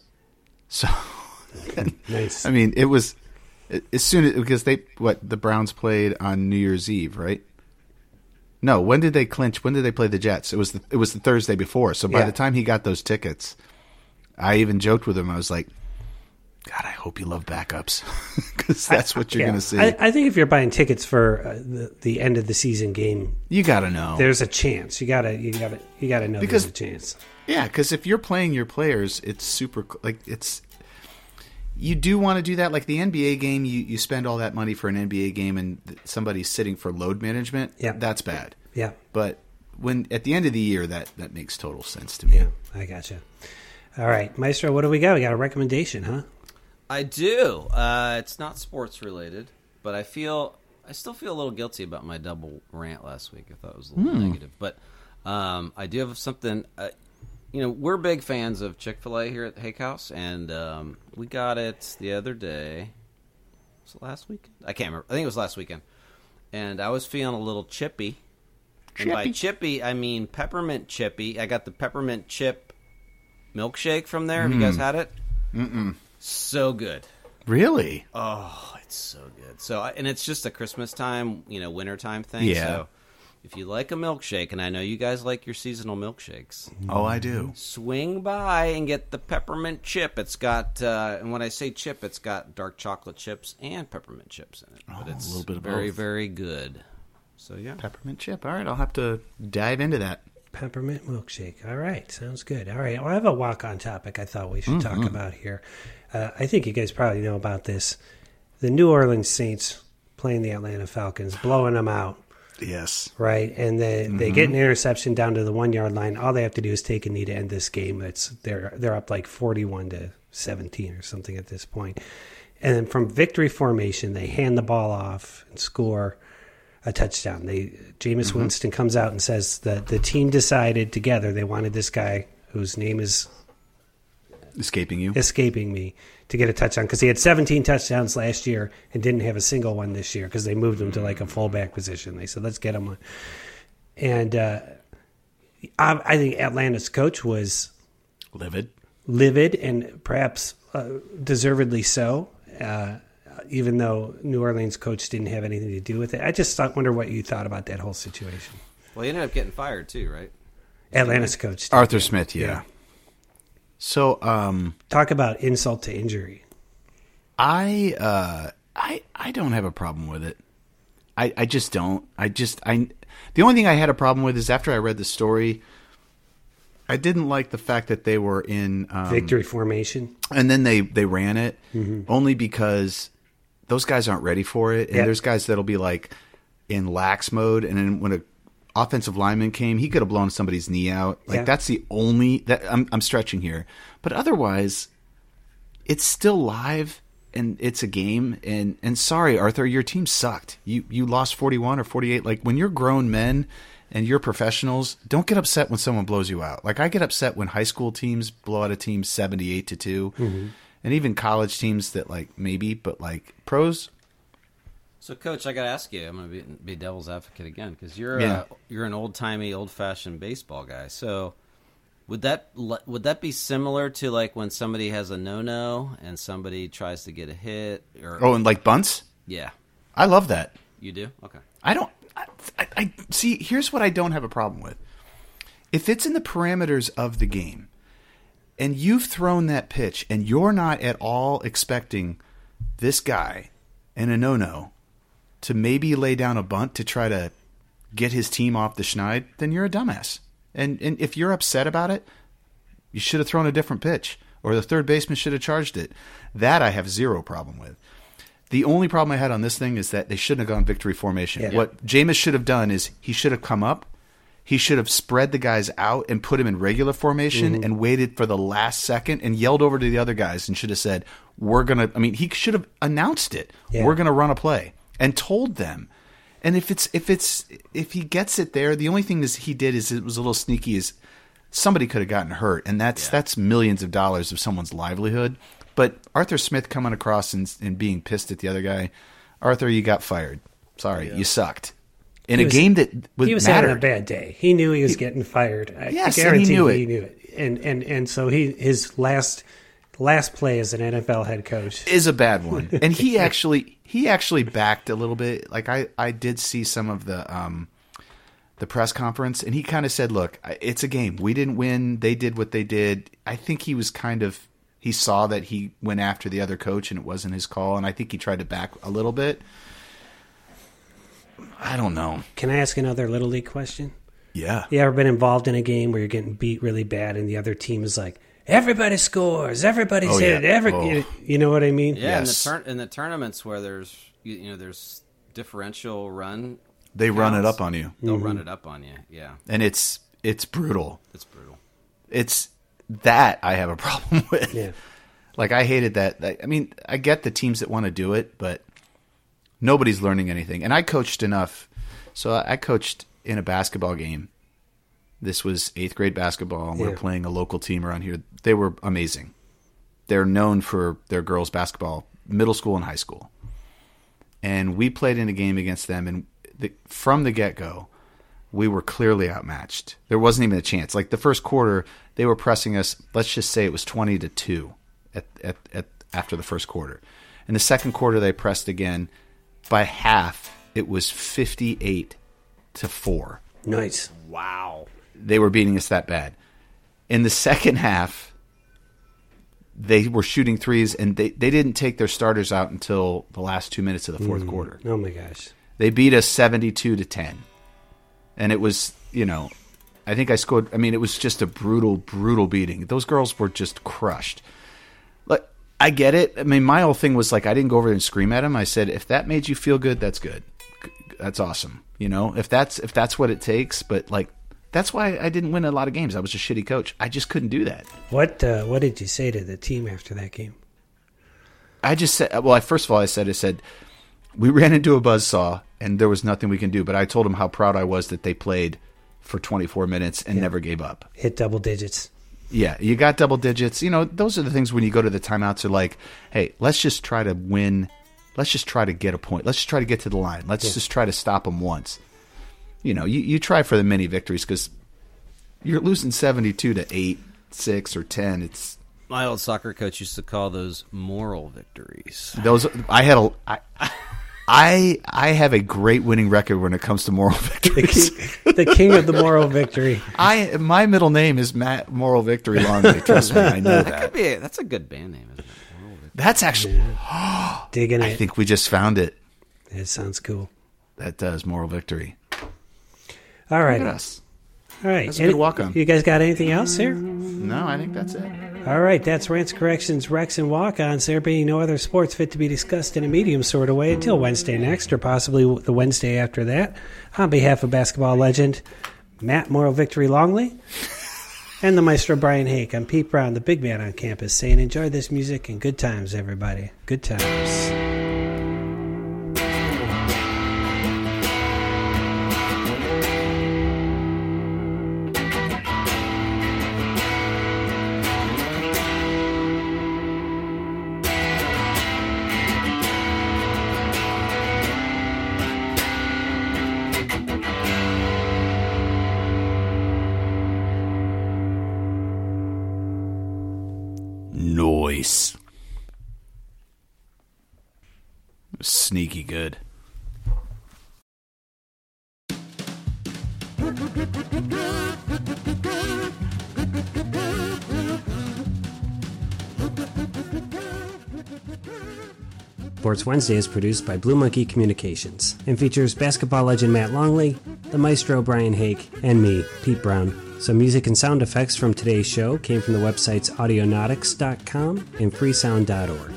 So Nice. I mean, it was as soon as because they what the Browns played on New Year's Eve, right? No, when did they clinch? When did they play the Jets? It was the, it was the Thursday before. So by Yeah. the time he got those tickets, I even joked with him. I was like, "God, I hope you love backups because that's what you're Yeah. going to see. I, I think if you're buying tickets for uh, the, the end of the season game, you got to know. there's a chance. You gotta, you gotta, you gotta know Because- there's a chance. Yeah, because if you're playing your players, it's super like it's. You do want to do that, like the NBA game. You you spend all that money for an NBA game, and somebody's sitting for load management. Yeah. that's bad. Yeah. But when at the end of the year, that that makes total sense to me. Yeah. I gotcha. All right, Maestro, what do we got? We got a recommendation, huh? I do. Uh, it's not sports related, but I feel I still feel a little guilty about my double rant last week. I thought it was a little negative, but um, I do have something. Uh, you know, we're big fans of Chick Fil A here at the Hake House, and um, we got it the other day. Was it last weekend? I can't remember. I think it was last weekend, and I was feeling a little chippy. And by chippy, I mean peppermint chippy. I got the peppermint chip milkshake from there. Have you guys had it? Mm-mm. So good. Really? Oh, it's so good. So, and it's just a Christmas time, you know, winter time thing. Yeah. So, if you like a milkshake, and I know you guys like your seasonal milkshakes, Oh, I do. swing by and get the peppermint chip. It's got, uh, and when I say chip, it's got dark chocolate chips and peppermint chips in it. But Oh, it's a little bit of very, both. very good. So yeah, Peppermint chip. All right, I'll have to dive into that. Peppermint milkshake. All right, sounds good. All right, well, I have a walk-on topic I thought we should talk about here. Uh, I think you guys probably know about this. The New Orleans Saints playing the Atlanta Falcons, blowing them out, Yes. right? And they they get an interception down to the one yard line. All they have to do is take a knee to end this game. It's they're they're up like forty-one to seventeen or something at this point. And then from victory formation, they hand the ball off and score a touchdown. They Jameis Winston comes out and says that the team decided together they wanted this guy whose name is Escaping you. escaping me to get a touchdown because he had 17 touchdowns last year and didn't have a single one this year because they moved him to like a fullback position. They said, let's get him one. And uh, I, I think Atlanta's coach was Livid. livid and perhaps uh, deservedly so, uh, even though New Orleans coach didn't have anything to do with it. I just wonder what you thought about that whole situation. well, he ended up getting fired too, right? Atlanta's coach. Arthur Smith, yeah. Yeah. So, um, Talk about insult to injury. I uh I I don't have a problem with it. I I just don't. I just I the only thing I had a problem with is after I read the story I didn't like the fact that they were in um, Victory formation. and then they they ran it only because those guys aren't ready for it. And Yep. there's guys that'll be like in lax mode. And then when a offensive lineman came he could have blown somebody's knee out. Like Yeah. that's the only that I'm I'm stretching here. But otherwise it's still live and it's a game. And and sorry Arthur your team sucked. You you lost 41 or 48 like when you're grown men and you're professionals don't get upset when someone blows you out. Like I get upset when high school teams blow out a team 78 to 2 mm-hmm. And even college teams that like maybe but like pros So, coach, I got to ask you. I'm going to be, be devil's advocate again because you're uh, Yeah. a, you're an old timey, old fashioned baseball guy. So, would that would that be similar to like when somebody has a no no and somebody tries to get a hit? Or oh and like bunts yeah, I love that you do. Okay. I don't. I, I, I see. Here's what I don't have a problem with. If it's in the parameters of the game, and you've thrown that pitch, and you're not at all expecting this guy and a no-no to maybe lay down a bunt to try to get his team off the schneid, then you're a dumbass. And and if you're upset about it, you should have thrown a different pitch, or the third baseman should have charged it. That I have zero problem with. The only problem I had on this thing is that they shouldn't have gone victory formation. Yeah. What Jameis should have done is he should have come up, he should have spread the guys out and put him in regular formation Mm-hmm. and waited for the last second and yelled over to the other guys and should have said, "We're gonna." I mean, he should have announced it. Yeah. We're gonna run a play and told them. And if it's if it's if he gets it there, the only thing is he did is it was a little sneaky. Is somebody could have gotten hurt, and that's that's millions of dollars of someone's livelihood. But Arthur Smith coming across and, and being pissed at the other guy, Arthur, you got fired. Sorry, you sucked in He a was- game that was he was mattered. having a bad day. He knew he was getting fired. I Yes, and he guarantee knew he knew it. And and and so he his last last play as an NFL head coach. is a bad one. And he actually he actually backed a little bit. Like I I did see some of the um the press conference and he kind of said, "Look, it's a game. We didn't win. They did what they did." I think he was kind of he saw that he went after the other coach and it wasn't his call and I think he tried to back a little bit. I don't know. Can I ask another little league question? Yeah. You ever been involved in a game where you're getting beat really bad and the other team is like, everybody scores, everybody's Oh, hit, yeah. every Oh. you, you know what I mean? Yeah, Yes. in the turn in the tournaments where there's you, you know there's differential run, They run it up on you. They'll mm-hmm. run it up on you. Yeah, And it's it's brutal. it's brutal. It's that I have a problem with. Yeah. Like I hated that. that- I mean, I get the teams that want to do it, but Nobody's learning anything. And I coached enough. So I coached in a basketball game. This was eighth grade basketball, and we Yeah. are playing a local team around here. They were amazing. They're known for their girls' basketball, middle school and high school. And we played in a game against them, and the, from the get go, we were clearly outmatched. There wasn't even a chance. Like the first quarter, they were pressing us. Let's just say it was twenty to two at, at, at after the first quarter. In the second quarter, they pressed again. By half, it was fifty-eight to four. Nice. Wow. They were beating us that bad. In the second half, they were shooting threes, and they, they didn't take their starters out until the last two minutes of the fourth hmm. quarter. Oh my gosh. They beat us 72 to 10. And it was, you know, I think I scored I mean it was just a brutal brutal beating. Those girls were just crushed. Like I get it. I mean my whole thing was like I didn't go over there and scream at him. I said if that made you feel good, that's good. That's awesome. You know, if that's if that's what it takes, but like that's why I didn't win a lot of games. I was a shitty coach. I just couldn't do that. What uh, what did you say to the team after that game? I just said, well, I, first of all, I said, I said, we ran into a buzzsaw and there was nothing we can do. But I told them how proud I was that they played for 24 minutes and never gave up. Hit double digits. Yeah, you got double digits. You know, those are the things when you go to the timeouts are like, hey, let's just try to win. Let's just try to get a point. Let's just try to get to the line. Let's just try to stop them once. You know, you, you try for the mini victories because you're losing 72 to 8, 6, or 10. It's My old soccer coach used to call those moral victories. Those I had a I I I have a great winning record when it comes to moral The victories. king, the king of the moral victory. I my middle name is Matt Moral Victory Longley. Trust me, I know that. Could be a- that's a good band name, isn't it? Moral victory. That's actually Digging I it. think we just found it. It sounds cool. That does moral victory. All right. Look at us. All right. That's a good walk-on. You guys got anything else here? No, I think that's it. All right. That's Rants, Corrections, Rex, and Walk-Ons. There being no other sports fit to be discussed in a medium sort of way until Wednesday next, or possibly the Wednesday after that. On behalf of basketball legend Matt Moral Victory Longley and the maestro Brian Hake, I'm Pete Brown, the big man on campus, saying enjoy this music and good times, everybody. Good times. Sneaky good. Sports Wednesday is produced by Blue Monkey Communications and features basketball legend Matt Longley, the maestro Brian Hake, and me, Pete Brown. Some music and sound effects from today's show came from the websites audionautix.com and freesound.org.